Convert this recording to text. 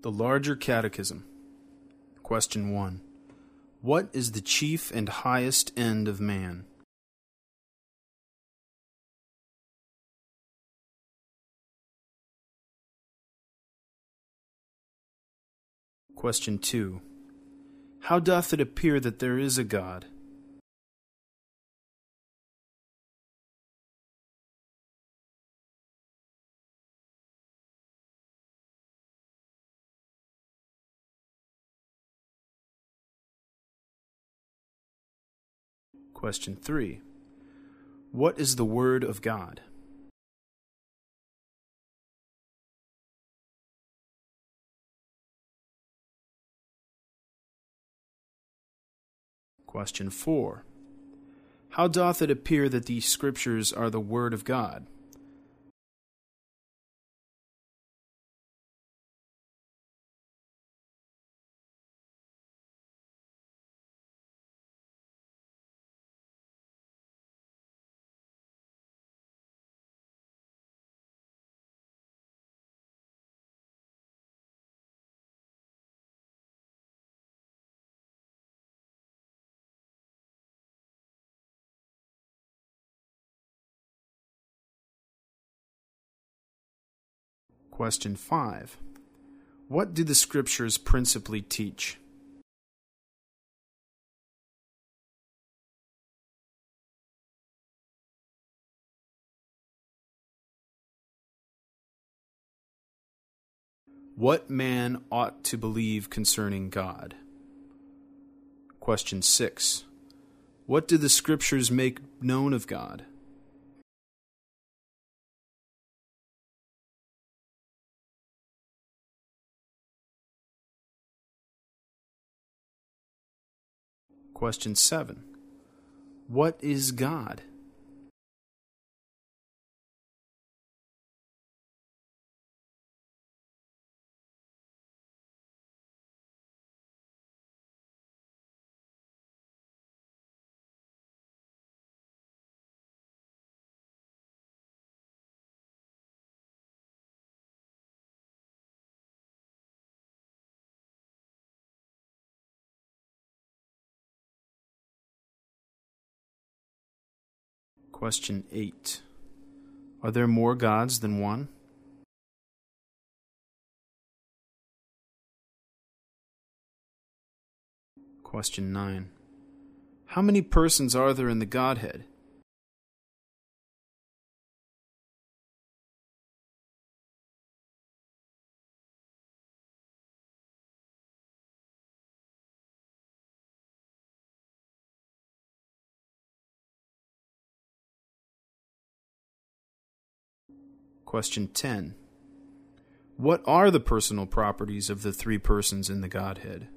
The Larger Catechism. Question 1. What is the chief and highest end of man? Question 2. How doth it appear that there is a God? Question 3. What is the Word of God? Question 4. How doth it appear that these Scriptures are the Word of God? Question 5. What do the Scriptures principally teach? What man ought to believe concerning God? Question 6. What do the Scriptures make known of God? Question 7. What is God? Question 8. Are there more gods than one? Question 9. How many persons are there in the Godhead? Question 10. What are the personal properties of the three persons in the Godhead?